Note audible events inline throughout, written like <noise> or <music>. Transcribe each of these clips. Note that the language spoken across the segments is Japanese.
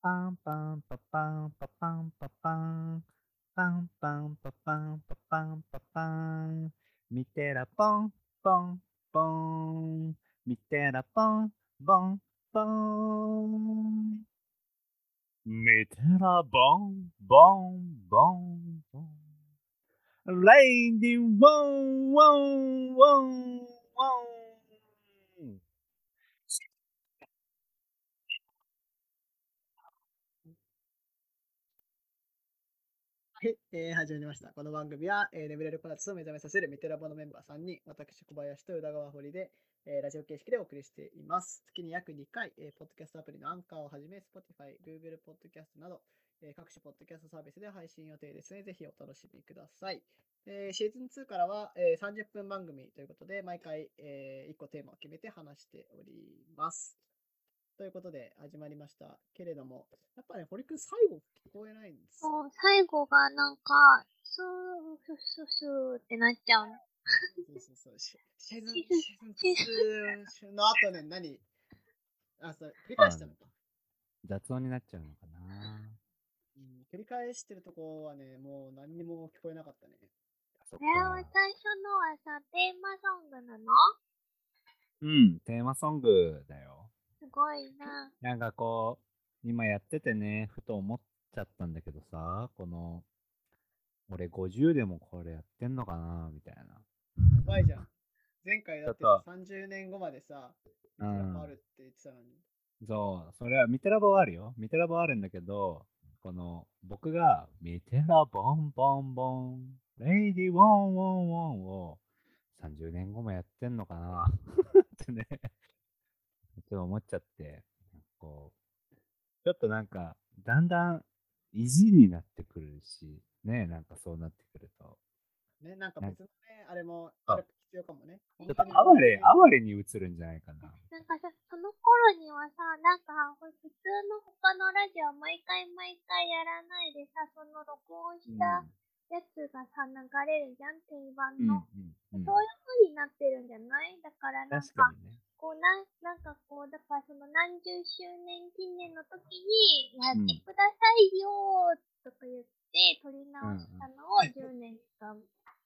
パンパンパパンパパンパパン。パンパンパパンパパンパパン。見てらポンポンポン。見てらポンポンポン。見てらボンボンボンボン。レイディーウォンウォンウォンウォン。はい、えー始まりました。この番組は、えー眠れるコナツを目覚めさせるミテラボのメンバー3人、私、小林と宇田川堀で、えーラジオ形式でお送りしています。月に約2回、えーポッドキャストアプリのアンカーをはじめ、Spotify、Google ポッドキャストなど、えー各種ポッドキャストサービスで配信予定ですね。ぜひお楽しみください。えーシーズン2からは、えー30分番組ということで、毎回、え1個テーマを決めて話しております。ということで始まりましたけれども、やっぱね、堀くん最後聞こえないんですよそう、最後がなんか、スー、スースースーってなっちゃうの。そうそうそう。シシーズン、シーズンシーズン2の後ね、何？あ、そう、繰り返したのか。雑音になっちゃうのかな。うん、繰り返してるとこはね、もう何にも聞こえなかったね。そっこれはか。最初のはさ、テーマソングなの？うん、テーマソングだよ。すごいな。なんかこう、今やっててね、ふと思っちゃったんだけどさ、この、俺50でもこれやってんのかなみたいな。やばいじゃん。前回だってちょっさ30年後までさ、うんあるって言ってたのに。そう、それはミテラボはあるよ。ミテラボはあるんだけど、この、僕がミテラボンボンボン、レイディウォンウォンウォンを30年後もやってんのかなってね、っと思っちゃって、こう、ちょっとなんか、だんだん意地になってくるし、ね、なんかそうなってくると。ね、なんか別のね、あれも必要かもね。ちょっと哀れ、哀れに映るんじゃないかな。<laughs> なんかさ、その頃にはさ、なんか、普通の他のラジオ毎回毎回やらないでさ、その録音したやつがさ、流れるじゃん、定番うん、うんの。、うん。そういう風になってるんじゃない？だからなんか確か、にね。こうなんなんかこう、だからその何十周年記念の時に、やってくださいよーとか言って、撮り直したのを10年間。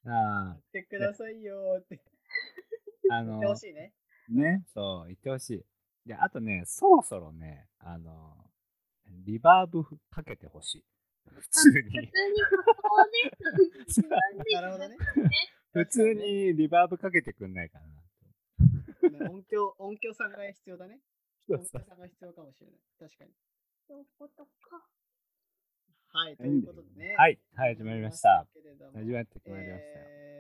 あ言ってくださいよーってあ、あの言ってほしいね。ね、そう、言ってほしい。で、あとね、そろそろね、あの、リバーブかけてほしい。普通普通に。にここ <laughs> ね。普通にリバーブかけてくんないかな。ね音響、音響さんが必要だね。音響さんが必要かもしれない。確かに。そういうことか。はい、ということでね。はい、はい、始まりました。始まってまいりましたよ。えー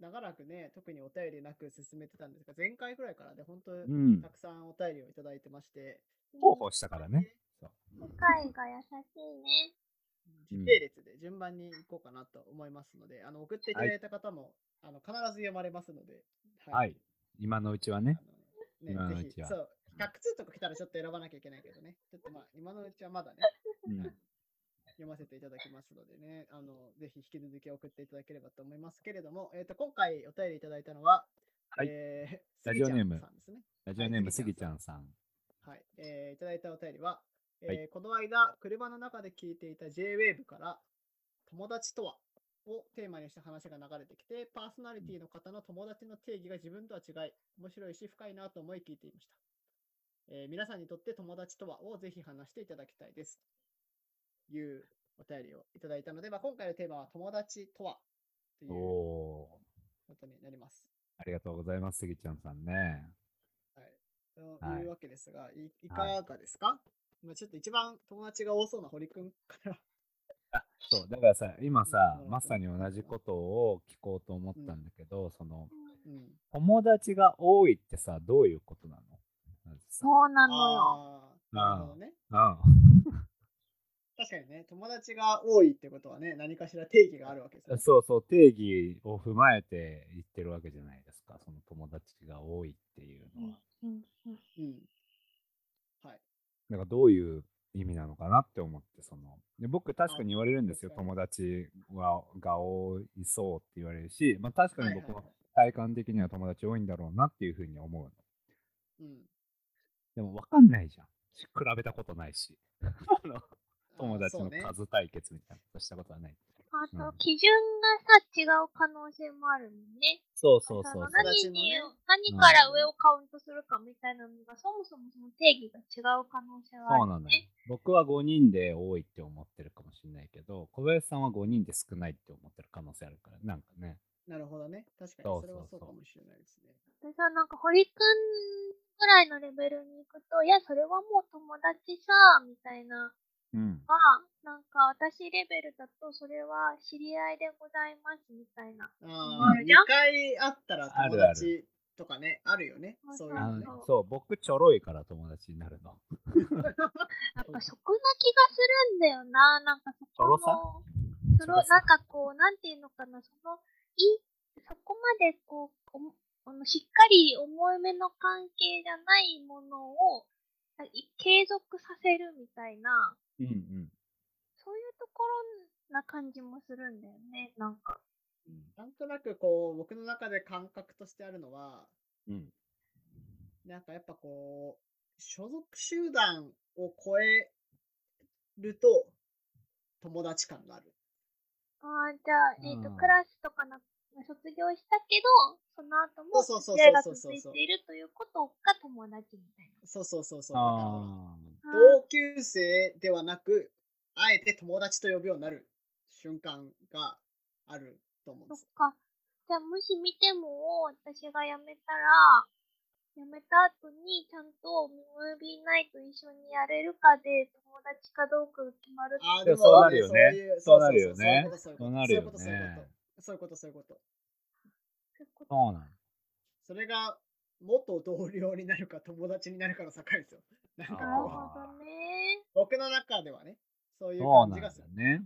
長らくね、特にお便りなく進めてたんですが、前回ぐらいからで本当、うんた。くさんお便りをいただいてまして、候補したからね。そう世界が優しいね。時系列で順番に行こうかなと思いますので、あの送っていただいた方も、あの必ず読まれますので、はい。今のうちはね。ね、今のうちは。そう、100通とか来たらちょっと選ばなきゃいけないけどね、ちょっとまあ、今のうちはまだね、うん。はい読ませていただきますのでね、あのぜひ引き続き送っていただければと思いますけれども、えっ、と、今回お便りいただいたのは、はい。えーラジオネーム。ね。ラジオネームはいスギちゃんさん。はい、えーいただいたお便りは、えーはい。この間、車の中で聞いていた JWAVE から、友達とはをテーマにした話が流れてきて、パーソナリティの方の友達の定義が自分とは違い、面白いし深いなと思い聞いていました。えー皆さんにとって友達とはをぜひ話していただきたいです。というお便りをいただいたので、まあ、今回のテーマは友達とはというおこおとになります。ー、ありがとうございます、スギちゃんさんね。はい。とはいいうわけですが、いいかがですか、まあちょっと一番友達が多そうな堀くんから。そう、だからさ、今さう、んまさに同じことを聞こうと思ったんだけど、その、うん、友達が多いってさ、どういうことなの？そうなのよ。なるほどね。うん <laughs> <laughs> 確かにね、友達が多いってことはね、何かしら定義があるわけですよね。そうそう、定義を踏まえて言ってるわけじゃないですか。その友達が多いっていうのは。うんうんうん。はい。だからどういう意味なのかなって思って、その。で僕、確かに言われるんですよ。友達はが多いそうって言われるし、まあ確かに僕も体感的には友達多いんだろうなっていうふうに思うの。うん。でも分かんないじゃん。比べたことないし、<laughs> <laughs> 友達の数対決みたいなことしたことはない。あと、うん基準がさ、違う可能性もあるもんね。そうそうそうそう。その何に、何から上をカウントするかみたいなのが、そもそもその定義が違う可能性はあるよそうなね。。僕は5人で多いって思ってるかもしれないけど、小林さんは5人で少ないって思ってる可能性あるから、なんかね。なるほどね。確かにそれそうそうそうはそうかもしれないですね。でさ、なんか堀くんぐらいのレベルに行くと、いや、それはもう友達さ、みたいなうん。が、なんか私レベルだと、それは知り合いでございます、みたいな。ああ、2あるじゃん回会ったら友達とかね、あるよね。そういうのね。そう僕ちょろいから友達になるの。<laughs> やっぱそこな気がするんだよな。なんかそこの。ちょろさ？その、なんかこう、なんていうのかな、その、い、そこまでこう、おもあのしっかり重いめの関係じゃないものを、継続させるみたいな、うんうん。そういうところな感じもするんだよね、なんか。なんとなくこう、僕の中で感覚としてあるのは、うん。なんかやっぱこう、所属集団を超えると、友達感がある。ああ、じゃあ、えっ、と、うんクラスとかの卒業したけど、その後もそうそうそうが続いているということが友達みたいそうそうそうそう。同級生ではなく、あえて友達と呼ぶようになる瞬間があると思うんです。そっか。じゃあ、もし見ても、私が辞めたら、辞めた後にちゃんとムービーナイト一緒にやれるかで友達かどうかが決まるってあーでもそうなるよねそうなるよねそういうことそうなるよねそういうことそういうことそうなの。それが元同僚になるか友達になるかの境ですよ。なんかなるほどね。僕の中ではね、そういう感じがする。ね。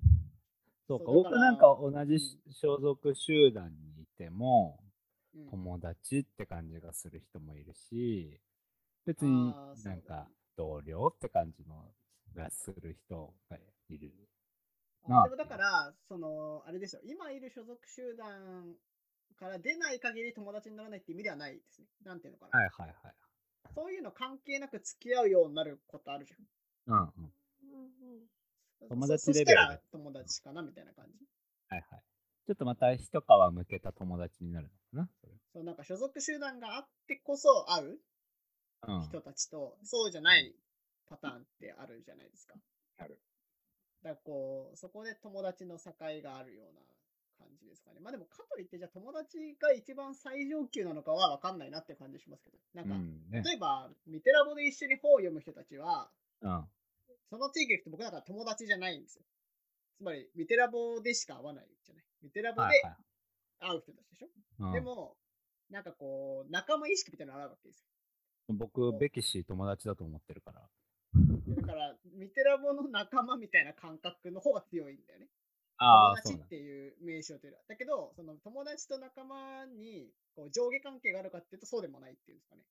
そうか、僕なんか同じし所属集団にいても、うん友達って感じがする人もいるし、別になんか同僚って感じのがする人がいる。でもだから、その、あれですよ、今いる所属集団から出ない限り友達にならないって意味ではないですね。なんていうのかな。はいはいはい。そういうの関係なく付き合うようになることあるじゃん。うんうん。うんうん。友達そレベル友達かなみたいな感じ？はいはい。ちょっとまた一皮むけた友達になるのかなそうなんか所属集団があってこそ会ううん。人たちと、そうじゃないパターンってあるじゃないですか。ある。だからこう、そこで友達の境があるような感じですかね。まあでも、かといって、じゃあ友達が一番最上級なのかは分かんないなって感じしますけど。なんか、うんね。例えば、ミテラボで一緒に本を読む人たちは、うん。その地域に行くと僕だから友達じゃないんですよ。つまり、ミテラボでしか会わないじゃない。ミテラボで。会う人たちでしょ。うんでも、なんかこう、仲間意識みたいなのがあるわけですよ。僕、ベキシー友達だと思ってるから。だから、ミテラボの仲間みたいな感覚の方が強いんだよね。友達っていう名称という。だけど、その友達と仲間にこう上下関係があるかっていうとそうでもないっていうんですかね。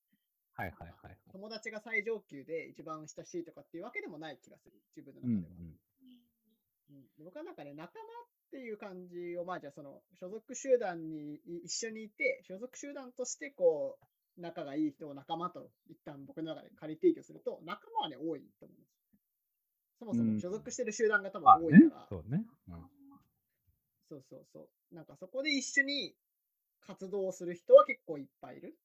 はいはいはいはい。友達が最上級で一番親しいとかっていうわけでもない気がする。自分のうんう中では。ん。うん僕はなんかね、仲間っていう感じを、まあじゃあその所属集団にい一緒にいて、所属集団としてこう、仲がいい人を仲間と一旦僕の中で仮定義すると、仲間はね、多いと思うんです。そもそうんも所属してる集団が多分多いから、、そうね。うん。そうそうそう。なんかそこで一緒に活動する人は結構いっぱいいる。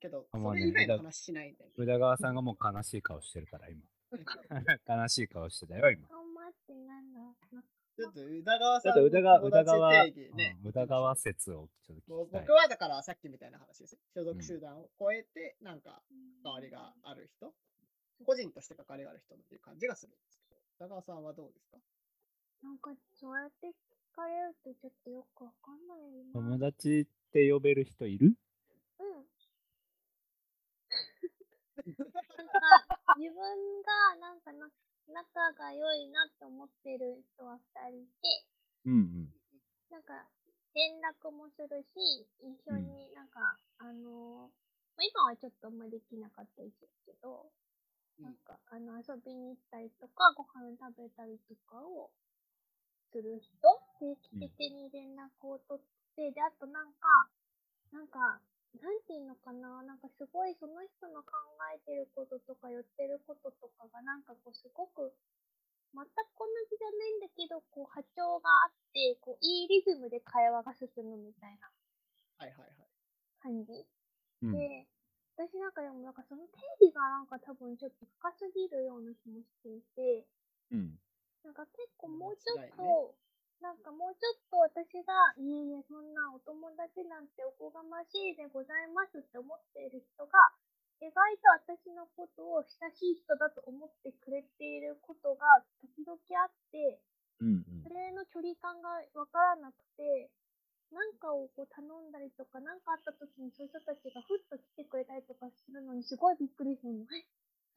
けど、それ以外の話しないんだよね。宇田川さんがもう悲しい顔してるから、今。<laughs> 悲しい顔してたよ、今。ちょっと宇田川ちょっとさんの宇田川、宇田友達川、定義ねうん宇田川説をちょっと聞きたいぼ僕。はだからさっきみたいな話ですよ。所属集団を超えて、なんか関わりがある人、個人として関わりがある人っていう感じがするんですけど、宇田川さんはどうですか？なんか、そうやって聞かれるとちょっとよくわかんないな。友達って呼べる人いる？うん。なんか、自分がなんかな仲が良いなと思ってる人は二人いて、うんうん。なんか、連絡もするし、一緒になんか、あのーまあ今はちょっとあんまできなかったりするけど、うんなんか、あの、遊びに行ったりとか、ご飯食べたりとかをする人？定期的に連絡を取って、で、あとなんか、なんか、なんていうのかな、なんかすごいその人の考えてることとか言ってることとかがなんかこうすごく全く同じじゃないんだけど、こう波長があって、こういいリズムで会話が進むみたいなはいはいはい。感じ。うんで、私なんかでもなんかその定義がなんか多分ちょっと深すぎるような気もしていて、うん。なんか結構もうちょっと、なんかもうちょっと私が、いえいえ、そんなお友達なんておこがましいでございますって思っている人が、意外と私のことを親しい人だと思ってくれていることが時々あって、うんそれの距離感がわからなくて、なんかをこう頼んだりとか、なんかあった時にそういう人たちがふっと来てくれたりとかするのにすごいびっくりするの。え、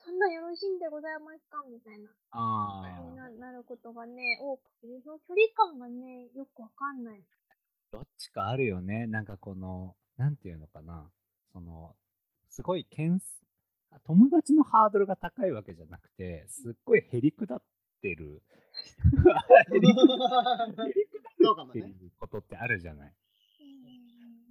そんなよろしいんでございますか？みたいな。ああ、ななることがね、多くて、その距離感がね、よくわかんない。どっちかあるよね。なんかこの、なんていうのかな。その、すごいけんす、友達のハードルが高いわけじゃなくて、すっごいへりくだってる。<laughs> <laughs> へりくだ。っていうことってあるじゃない。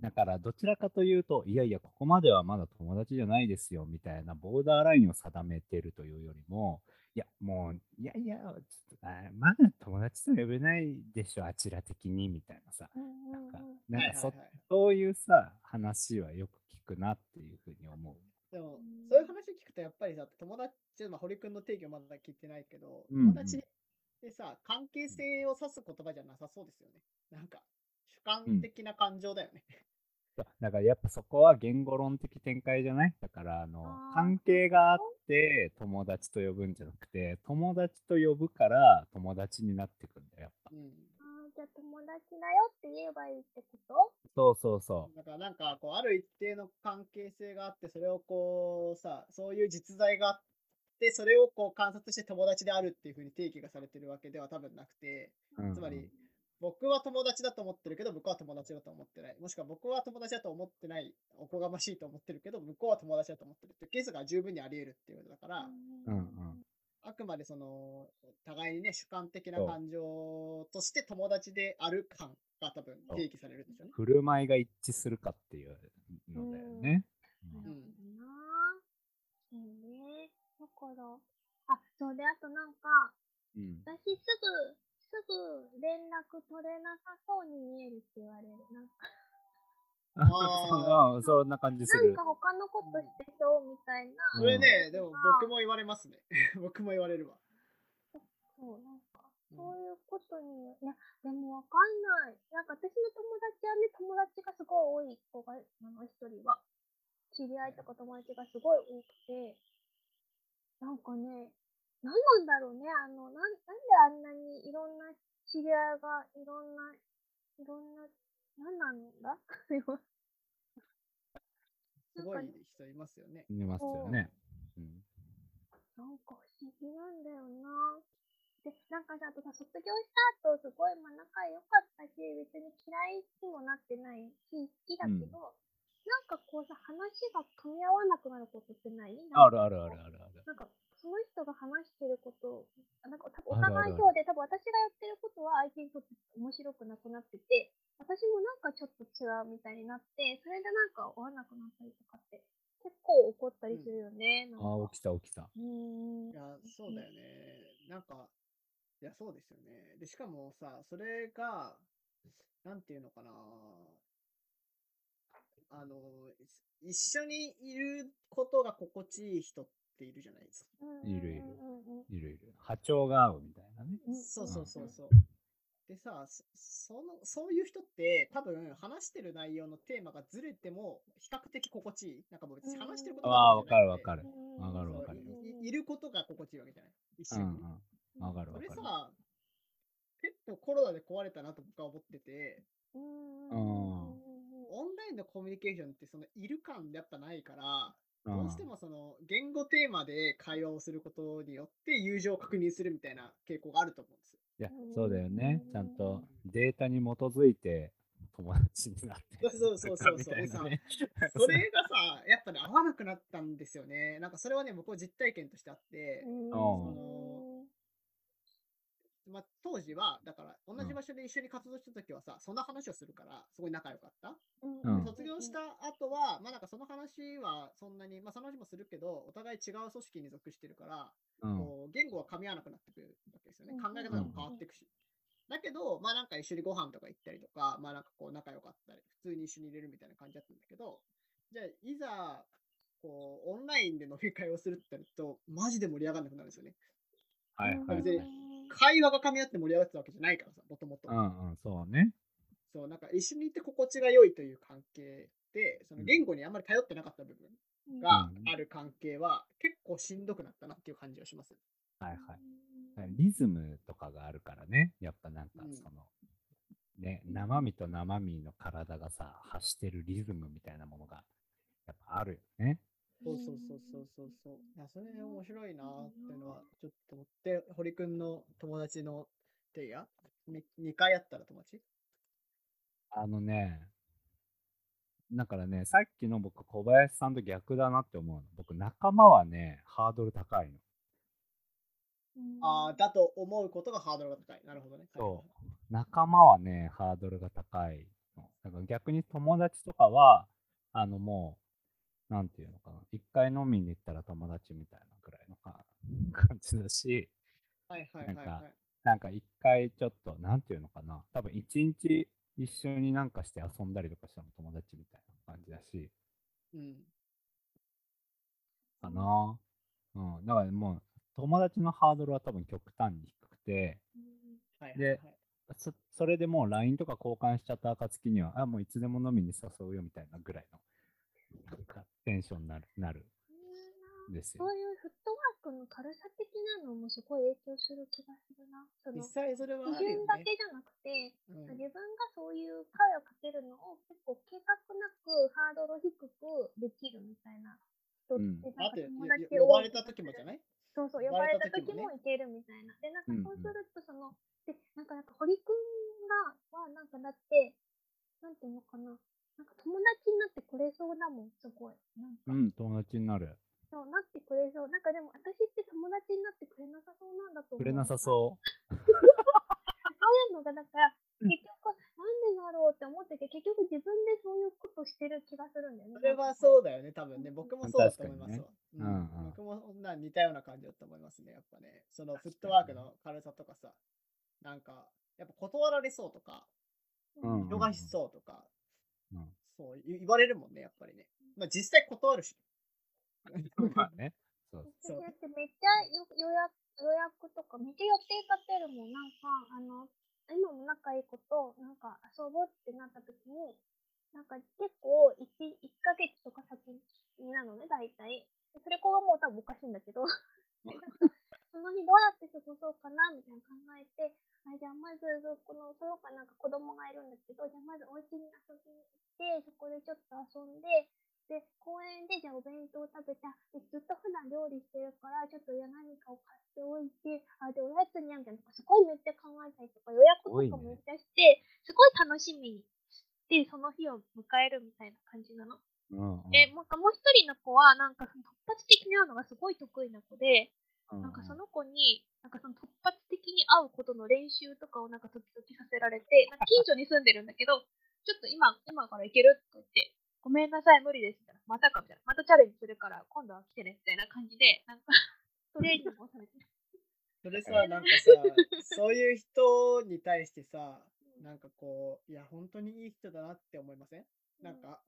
うんだからどちらかというと、いやいや、ここまではまだ友達じゃないですよみたいなボーダーラインを定めてるというよりも、いや、もう、いやいや、ちょっとあまだ友達と呼べないでしょ、あちら的にみたいなさ。なんかうん、なんかそ,、そういうさ、話はよく聞くなっていうふうに思う。でもうん、そういう話聞くと、やっぱりさ、友達、まあ堀君の定義をまだ聞いてないけど、友達ってさ、関係性を指す言葉じゃなさそうですよね。なんか、主観的な感情だよね。<laughs> そう。だからやっぱそこは言語論的展開じゃない？だからあの関係があって友達と呼ぶんじゃなくて友達と呼ぶから友達になってくんだよやっぱ。うん。じゃあ友達だよって言えばいいってこと？そうそうそだからなんか、こう、ある一定の関係性があって、それをこう、さ、そういう実在があって、それをこう観察して友達であるっていうふうに定義がされてるわけでは多分なくて、う、うん。つまり、僕は友達だと思ってるけど、僕は友達だと思ってない。もしくは僕は友達だと思ってない、おこがましいと思ってるけど、向こうは友達だと思ってるっていうケースが十分にあり得るっていうことだから、うんうんあくまでその、互いにね、主観的な感情として友達である感が多分定義されるんでしょうね。振る舞いが一致するかっていうのだよね。うんなるほどな。そうね。だから、あ、そうで、あとなんか、うん私すぐ、すぐ連絡取れなさそうに見えるって言われる。なんか、あー <laughs> そんなそんな感じするなんか。他のことしてそうみたいな。それね、でも僕も言われますね。<laughs> 僕も言われるわ。そう、なんか、うんそういうことに、いや、でもわかんない。なんか私の友達はね、友達がすごい多い子が、あの一人は。知り合いとか友達がすごい多くて、なんかね、何なんだろうね、あの、なん、なんであんなにいろんな知り合いが、いろんな、いろんな、なんなんだ？<laughs> すごい人いますよね。いますよね。うんなんか不思議なんだよな。で、なんかさ、あとさ、卒業した後、すごい、まあ、仲良かったし、別に嫌いにもなってないし、好きだけど、なんかこうさ、話が噛み合わなくなることってない？あるあるあるあるある。なんか、その人が話してること、あなんか多分お互いそうで、多分私がやってることは相手にとって面白くなくなってて、私もなんかちょっと違うみたいになって、それでなんか合わなくなったりとかって、結構怒ったりするよね。なんかああ、起きた起きた。うーんいや、そうだよね。なんか、いや、そうですよね。で、しかもさ、それが、なんていうのかな。あの、い一緒にいることが心地いい人っているじゃないですか。いるいるいるいる。波長が合うみたいなね。うんそうそうそうそう。でさ、そその、そういう人って多分話してる内容のテーマがずれても比較的心地いい。なんかもう別に話してることああ、わかるわる。かる。うんわかるそうわかるよ。いいいることが心地いいわけじゃない。一うん緒にね。うん。わかるそわかる。れさ、結構コロナで壊れたなと僕は思ってて、うんうんオンラインのコミュニケーションってそのいる感やっぱないから、うんどうしてもその言語テーマで会話をすることによって友情を確認するみたいな傾向があると思うんですよ。いや、そうだよね。ちゃんとデータに基づいて友達になって <laughs> そうそうそうそうね。<laughs> それがさ、やっぱね、合わなくなったんですよね。なんかそれはね、僕は実体験としてあって、うんそのまあ、当時は、だから、同じ場所で一緒に活動した時はさ、そんな話をするから、すごい仲良かった。うん卒業した後は、まあなんかその話はそんなに、まあその話もするけど、お互い違う組織に属してるから、うん。こう言語は噛み合わなくなってくるわけですよね。うん考え方も変わっていくし。だけど、まあなんか一緒にご飯とか行ったりとか、まあなんかこう仲良かったり、普通に一緒にいれるみたいな感じだったんだけど、じゃあいざ、こう、オンラインで飲み会をするってなると、マジで盛り上がらなくなるんですよね。はいはい。別に会話が噛み合って盛り上がってたわけじゃないからさ、もともと。うんうん、そうね。そう、なんか一緒にいて心地が良いという関係で、その言語にあんまり頼ってなかった部分がうんある関係は結構しんどくなったなっていう感じがします。はいはい。リズムとかがあるからね。やっぱなんかうんその、ね、生身と生身の体がさ、発してるリズムみたいなものが、やっぱあるよね。そうそうそうそうそうそう。いや、それ面白いなっていうのはちょっと思って、堀くんの友達のテイヤ2回やったら友達？あのね、だからね、さっきの僕、小林さんと逆だなって思うの。僕、仲間はね、ハードル高いの。ああ、だと思うことがハードルが高い。なるほどね。そう。仲間はね、ハードルが高いの。だから逆に友達とかは、あのもう、なんていうのかな。一回飲みに行ったら友達みたいなくらいのか <laughs> 感じだし、はいはいはいはいはい。なんか一回ちょっと、なんていうのかな。多分一日一緒になんかして遊んだりとかしても友達みたいな感じだし、うん。かな。うん。だからもう、友達のハードルは多分極端に低くて、ではいはいはい。そそれでもう LINE とか交換しちゃった暁には、あ、もういつでも飲みに誘うよみたいなぐらいの、なんかテンションになる、なるんですよそう。いうフットワークの軽さ的なのもすごい影響する気がするな。その実際それはあ基るよね。準だけじゃなくて、うん自分がそういう声をかけるのを結構計画なくハードル低くできるみたいな人ってうんなんかだって友達よ呼ばれた時もじゃない？そうそう、呼呼ばれたた時もいけるみたいな。で、なんかうんうんそうすると、その、で、なんか、なんか、堀くんが、は、なんかだって、なんていうのかな。なんか友達になってくれそうだもん、すごい。なんか、うん、友達になる。そう、なってくれそう。なんかでも、私って友達になってくれなさそうなんだと思う。くれなさそう。そういうのが、だから、結局、なんでだろうって思ってて、結局自分でそういうことしてる気がするんだよね。それはそうだよね、多分ね。僕もそうだと思いますわ。ねうんうん僕もそんな似たような感じだと思いますね、やっぱね。そのフットワークの軽さとかさ、なんか、やっぱ断られそうとか、うん見逃しそうとか、うんそう言言われるもんね、やっぱりね。まあ実際断るし。まあね。そう。<laughs> そうだってめっちゃよ予約予約とかめっちゃ予定立てるもん。なんか、あの、今も仲いい子となんか遊ぼうってなった時に、なんか結構 1, 1ヶ月とか先なのね、大体。でそれこがもう多分おかしいんだけど、<laughs> その日どうやって過ごそうかなみたいな考えて、あじゃあまず、この、その子なんか子供がいるんだけど、じゃあまずお家に遊びに行って、そこでちょっと遊んで、で、公園でじゃあお弁当食べた。で、ずっと普段料理してるから、ちょっといや何かを買っておいて、あ、で、おやつにゃみたいなすごいめっちゃ考えたりとか、予約とかめっちゃして、すごい楽しみにして、その日を迎えるみたいな感じなの。うんうんで、なんかもう一人の子は、なんかその突発的に会うのがすごい得意な子で、なんかその子に、なんかその突発的に会うことの練習とかをなんか時々させられて、なんか近所に住んでるんだけど、ちょっと今、今から行けるとか言って、ごめんなさい、無理ですみたいな。またかみたいな。またチャレンジするから、今度は来てねみたいな感じで、なんか、<laughs> トレーニングをされてる。それさ、なんかさ、そういう人に対してさ、なんかこう、いや、本当にいい人だなって思いません？なんか、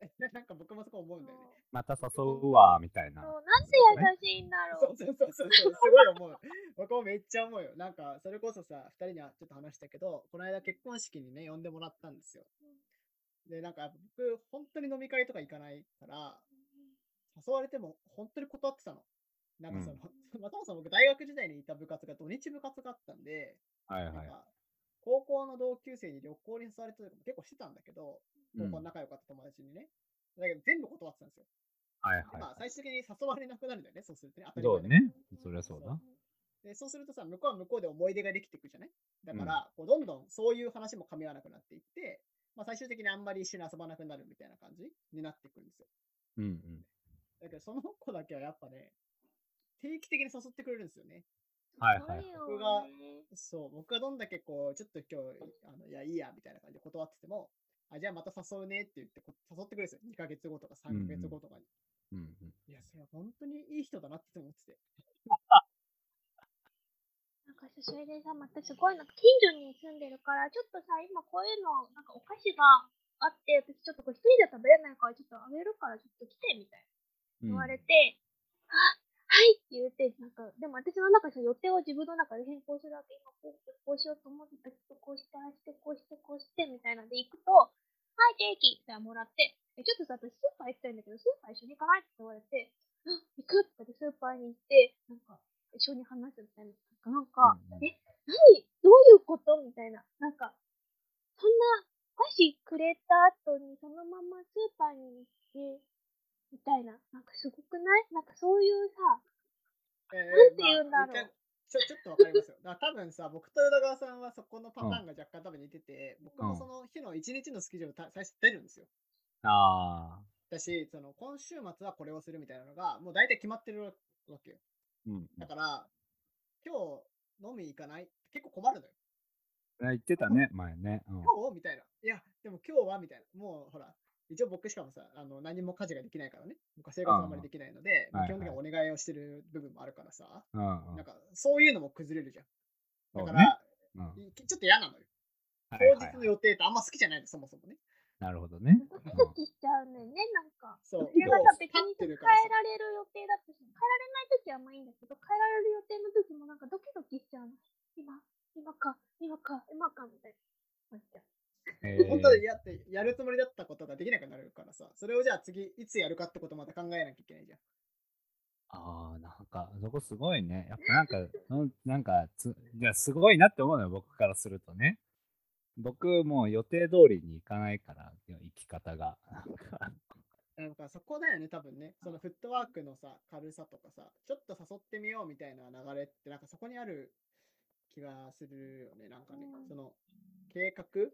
<laughs> なんか僕もそこ思うんだよね。また誘うわ、みたいな。そう、なんで優しいんだろそうう。そうそうそうそう、すごい思う。<laughs> 僕もめっちゃ思うよ。なんか、それこそさ、二人にはちょっと話したけど、この間結婚式にね、呼んでもらったんですよ。で、なんか僕、本当に飲み会とか行かないから、誘われても本当に断ってたの。なんかその、<laughs> まあそもそも僕大学時代にいた部活が土日部活があったんで、はいはい。高校の同級生に旅行に誘われてるとか結構してたんだけど、うん高校の仲良かった友達にね。だけど全部断ってたんですよ。はいでまあは最終的に誘われなくなるんだよね、そうするとね。当たい。り前そうね。そりゃそうだ。で、そうするとさ、向こうは向こうで思い出ができていくじゃない？だから、こうどんどんそういう話も噛み合わなくなっていって、まあ、最終的にあんまり一緒に遊ばなくなるみたいな感じになっていくんですよ。うんうん。だけど、その子だけはやっぱね、定期的に誘ってくれるんですよね。はいはい僕がねそう、僕がどんだけこう、ちょっと今日、あのいや、いいや、みたいな感じで断ってても、あ、じゃあまた誘うねって言ってこ誘ってくるんですよ。2ヶ月後とか3ヶ月後とかに。うんうん。いや、それは本当にいい人だなって思ってて。<laughs> なんかさ、それでさ、またすごいなんか近所に住んでるから、ちょっとさ、今こういうの、なんかお菓子があって、私ちょっとこれ一人じゃ食べれないから、ちょっとあげるからちょっと来て、みたいな言われて、あ、はいって言って、なんか、でも私の中でさ予定を自分の中で変更するわけ。今こうこうしようと思ってたけど、こうして、ああして、こうして、こうして、みたいなので行くと、はい、ケーキってもらって、え、ちょっとさ、私スーパー行きたいんだけど、スーパー一緒に行かないって言われて、あ、行くとかでスーパーに行って、なんか、一緒に話すみたいな。なんか、え、何？どういうこと？みたいな。なんか、そんな、お菓子くれた後にそのままスーパーに行って、みたいな。なんかすごくない？なんかそういうさ、えなんて言うんだろうまあちょちょっとわかりますよ。<laughs> だから多分さ、僕と宇田川さんはそこのパターンが若干多分似てて、僕もその日の一日のスケジュールた最初出るんですよ。ああ。だし、その今週末はこれをするみたいなのが、もう大体決まってるわけよ。うん。だから、今日飲み行かない？結構困るのよ。言ってたね、前ね。うん。今日？みたいな。いや、でも今日は？みたいな。もうほら、一応僕しかもさ、あの何も家事ができないからね。僕は生活があんまりできないので、基本的にはお願いをしてる部分もあるからさ、うんうんなんかそういうのも崩れるじゃん。だから、うんいちょっと嫌なのよ。はいはいはい当日の予定ってあんま好きじゃないの、そもそもね。なるほどね。ドキドキしちゃうねんね、なんか。そうそれがさ、別にさ変えられる予定だとしても、変えられない時はまあいいんだけど、変えられる予定の時もなんかドキドキしちゃうの。今、今か、今か、今か、みたいな。本当にやって、やるつもりだったことができなくなるからさ、それをじゃあ次、いつやるかってことまた考えなきゃいけないじゃん。ああ、なんか、そこすごいね。やっぱなんか、う <laughs> んなんかつ、いや、すごいなって思うのよ、僕からするとね。僕、もう予定通りに行かないから、生き方が。<laughs> なんかそこだよね、多分ね。そのフットワークのさ、軽さとかさ、ちょっと誘ってみようみたいな流れって、なんかそこにある気がするよね。なんかね、うんその計画うん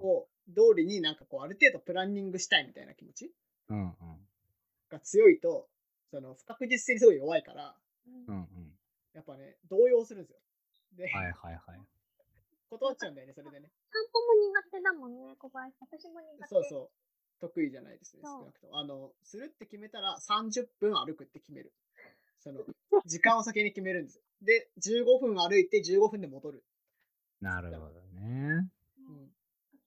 を通りになんかこう、ある程度プランニングしたいみたいな気持ちうんうん。が強いと、その不確実性にすごい弱いから、うんうんうん。やっぱね、動揺するんですよ。で、はいはいはい。<laughs> 断っちゃうんだよね、それでね。散歩も苦手だもんね、小林。私も苦手。そうそう。得意じゃないですね、そう少なくとも。あの、するって決めたら30分歩くって決める。その、時間を先に決めるんですよ。で、15分歩いて15分で戻る。<laughs> なるほどね。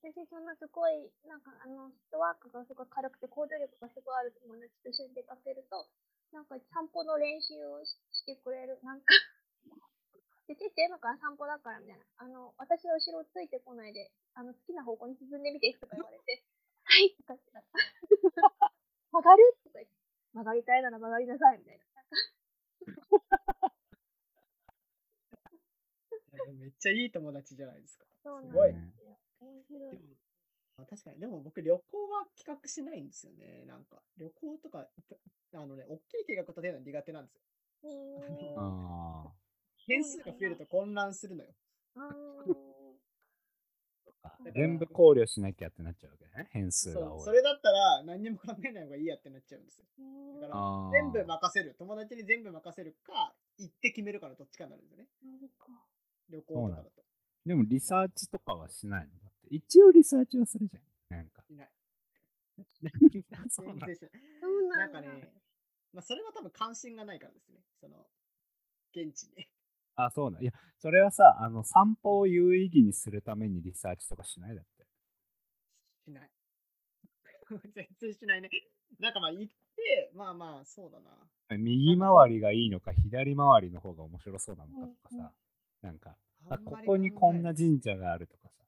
うん。私、そんなすごい、なんか、あの、フットワークがすごい軽くて行動力がすごいある友達と一緒に出かけると、なんか散歩の練習をししてくれる。なんか、で、てって今から散歩だからみたいな。あの、私の後ろついてこないで、あの、好きな方向に進んでみてとか言われて、<laughs> はいとかってなった。曲がる？とか言って、曲がりたいなら曲がりなさいみたいな。<laughs> めっちゃいい友達じゃないですか。そうなんすごいですよ。面白い。あ確かに、でも僕旅行は企画しないんですよね。なんか、旅行とか、あのね、大きい計画立てるの苦手なんですよ。あ変数が増えると混乱するのよ。全部考慮しなきゃってなっちゃうわけね。変数が多い。それだったら何にも考えない方がいいやってなっちゃうんですよ。だから全部任せる。友達に全部任せるか、行って決めるかのどっちかになるんですよね。旅行とかだと。でもリサーチとかはしないの？一応リサーチはするじゃん。なんか。いない。<laughs> <laughs> そうなんない。そうなだ。なんんかね、まあ、それは多分関心がないからですね。その、現地に。あ、そうなんいや、それはさ、あの、散歩を有意義にするためにリサーチとかしないだって。しない。<laughs> 全然しないね。なんかまあ行って、まあまあ、そうだな。右回りがいいのか、左回りの方が面白そうなのかとかうんうんさ、なんか、あ、ここにこんな考神社があるとかさ、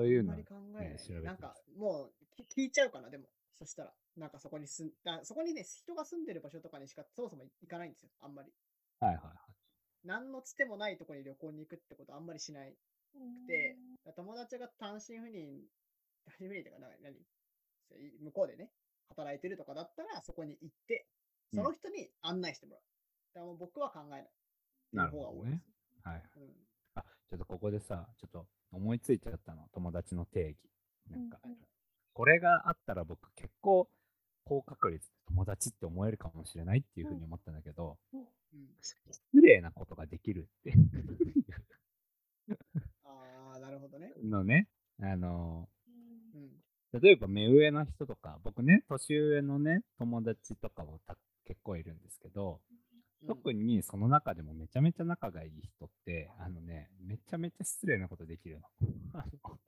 そういうのあんまり考えないね調べてなんか、もうき聞いちゃうかな、でも。そしたら、なんかそこに住んあそこにね、人が住んでる場所とかにしかそもそも行かないんですよ、あんまり。はいはいはい。何のつてもないところに旅行に行くってことはあんまりしない。で、友達が単身赴任、単身赴任ってか、な何そうい向こうでね、働いてるとかだったら、そこに行って、その人に案内してもらう。だからもう僕は考えない。なるほどね。はい。うん。あ、ちょっとここでさ、ちょっと思いついちゃったの、友達の定義。なんか、うんうんこれがあったら僕結構高確率で友達って思えるかもしれないっていうふうに思ったんだけど、うん。失礼なことができるってああ、なるほどね。のね、あの、うんうん。例えば目上の人とか、僕ね、年上のね、友達とかもた結構いるんですけど、特にその中でもめちゃめちゃ仲がいい人って、あのね、めちゃめちゃ失礼なことできるの。<laughs>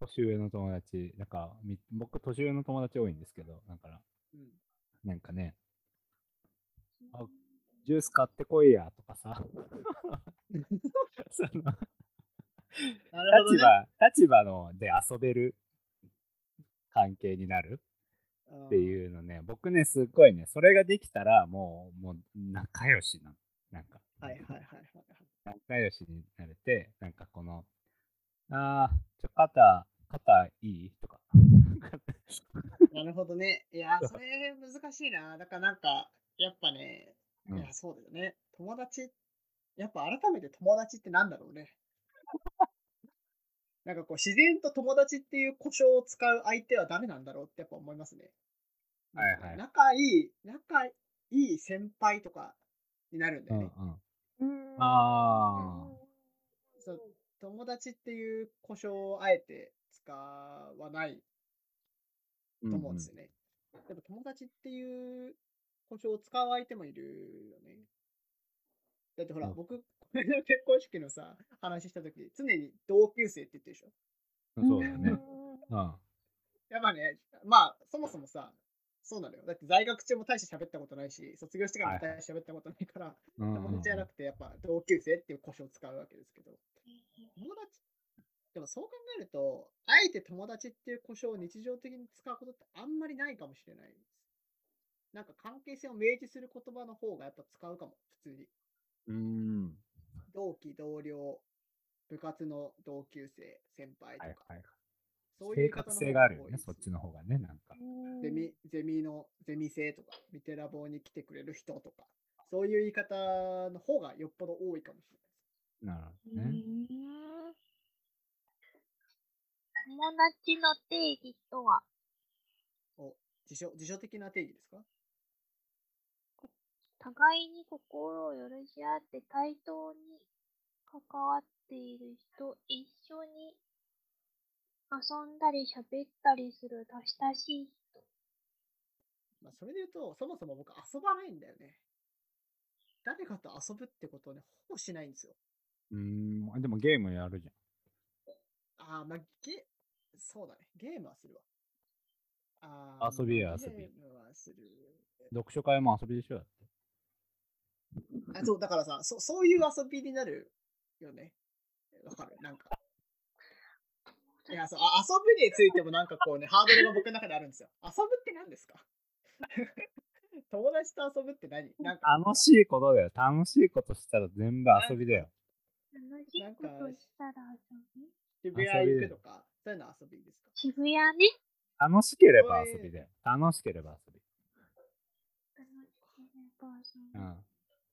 年上の友達、だからみ僕年上の友達多いんですけど、だから、うん。なんかね、あジュース買ってこいやとかさ、<laughs> そのなるほどね。立場、立場ので遊べる関係になるってういうのね、僕ね、すっごいね、それができたら、もう、もう仲良しなの。なんか、ん。はいはいはい。仲良しになれて、なんかこの、あー、ちょ、肩、肩いい？とか。<laughs> なるほどね。いや、<laughs> それ難しいな。だからなんか、やっぱね、うんいや、そうだよね。友達、やっぱ改めて友達ってなんだろうね。なんかこう、自然と友達っていう故障を使う相手は誰なんだろうってやっぱ思いますね。はいはい仲いい、仲いい先輩とかになるんだうんよね。うん。あそう友達っていう故障をあえて使わないー。と思うんですよね。やっぱ友達っていう故障を使う相手もいるよね。だってほら、うん僕、これの結婚式のさ、話したとき、常に同級生って言ってるでしょ。うんそうだよね。うん。やっぱね、まあ、そもそもさ、そうなのよ。だって在学中も大して喋ったことないし、卒業してからも大して喋ったことないから、友達じゃなくてやっぱ同級生っていう故障を使うわけですけど、友達、でもそう考えると、あえて友達っていう故障を日常的に使うことってあんまりないかもしれないです。なんか関係性を明示する言葉の方がやっぱ使うかも、普通に。うん。同期、同僚、部活の同級生、先輩とか、はいはい。そうい正う方の方確性があるよね、そっちの方がね、なんか。ゼミ、ゼミの、ゼミ生とか、ミテラボに来てくれる人とか、そういう言い方の方がよっぽど多いかもしれないです。なるほうどね。ん友達の定義とは、お、辞書、辞書的な定義ですか？互いに心を許し合って対等に関わっている人、一緒に遊んだり喋ったりする親しい人。まあ、それで言うと、そもそも僕遊ばないんだよね。誰かと遊ぶってことをね、ほぼしないんですよ。うーん。でもゲームやるじああ、まあ、ゲ、そうだね。ゲームはするわ。あー遊びやまあ遊びゲームはする。ゃん。読書会も遊びでしょ。あそう、だからさ、そそういう遊びになるよね。わかる？なんか。いや、そう、あ遊ぶについてもなんかこうね、ハードルが僕の中であるんですよ。遊ぶって何ですか？<laughs> 友達と遊ぶって何？なんか、楽しいことだよ。楽しいことしたら全部遊びだよ。楽しいことしたら遊び渋谷行くとか、そういうの遊びですか？渋谷ね。楽しければ遊びだよ。楽しければ遊び。楽しければ遊びうん。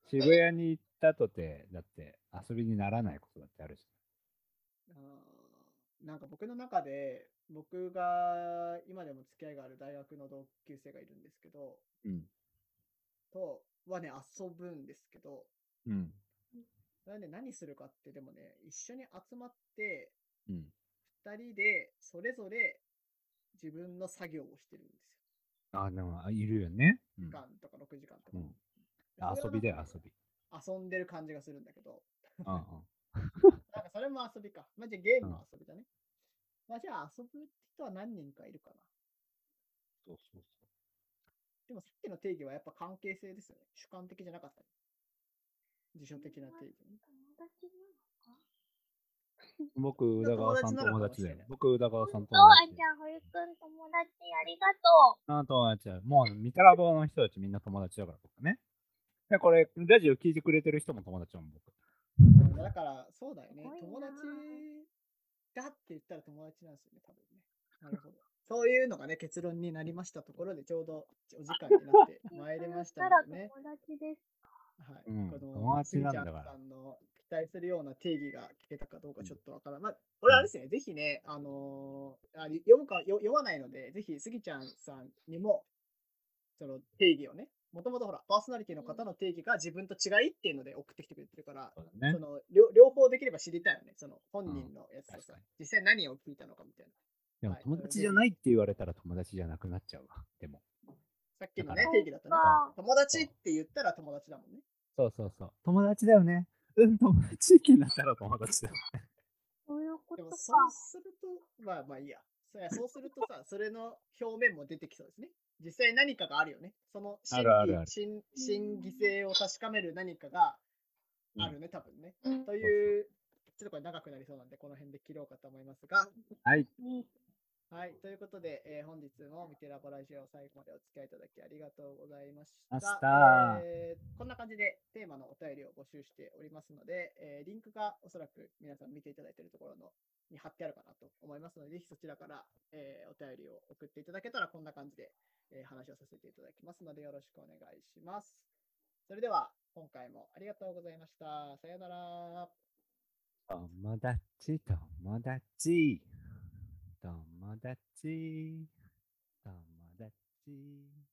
渋谷に行ったとて、だって遊びにならないことだってあるし。あーなんか僕の中で、僕が今でも付き合いがある大学の同級生がいるんですけど、うん。とはね、遊ぶんですけど、うん。それはね、何するかって、でもね、一緒に集まって、うん。二人でそれぞれ自分の作業をしてるんですあ、でも、あいるよね。うよ。ん時。間とか6時間とか。うん遊びだよ遊び。遊んでる感じがするんだけど、うんうん。<laughs> なんかそれも遊びか。まあ、じゃあゲームも遊びだね。まあ、じゃあ遊ぶ人は何人かいるかな。そうそうそでもさっきの定義はやっぱ関係性ですよね。主観的じゃなかったね。辞書的な定義ね。友達なのかう。<laughs> 僕、宇田川さん友達だ。よ僕、宇田川さん友そう、あ、達じ。ゃあ、堀くん友達ありがとあ友達。もう、ミタラボの人たちみんな友達だから、僕ね。で、これ、ラジオ聞いてくれてる人も友達だもん、僕。だから、そうだよね友達だって言ったら友達なんですよね、多分ね。なるほど。そういうのがね、結論になりましたところで、ちょうどお時間になってう。<laughs> まいりましたのでね。友達です。はい。うんこの友達なんだからスギちゃんさんの期待するような定義が聞けたかどうかちょっとわからない。まあ、これはあれですね、ぜひね、あのーあ読むかよ読まないので、ぜひスギちゃんさんにもその定義をね。もともとほら、パーソナリティの方の定義が自分と違いっていうので送ってきてくれてるから、そうだねそ。の両両方できれば知りたいよね。その本人のやつとさ確かに、実際何を聞いたのかみたいな。はいでも友達じゃないって言われたら友達じゃなくなっちゃうわ。でも。さっきのね定義だとねあ。友達って言ったら友達だもんね。そうそうそう。友達だよね。うん、友達意見だったら友達だよね。そういうことか。でもそうすると、まあまあいいや。そうやそうするとさ、それの表面も出てきそうですね。実際何かがあるよね。その真あるあるある真真偽性を確かめる何かがあるね、多分ね。うんという、ちょっとこれ長くなりそうなんで、この辺で切ろうかと思いますが、はい。ねはい、ということで、えー本日もミテラボラジオ最後までお付き合いいただきありがとうございました。ましたえーこんな感じでテーマのお便りを募集しておりますので、えーリンクがおそらく皆さん見ていただいているところのに貼ってあるかなと思いますので、ぜひそちらから、えーお便りを送っていただけたらこんな感じで、えー話をさせていただきますのでよろしくお願いします。それでは今回もありがとうございました。さようなら。友達、友達。友達。友達。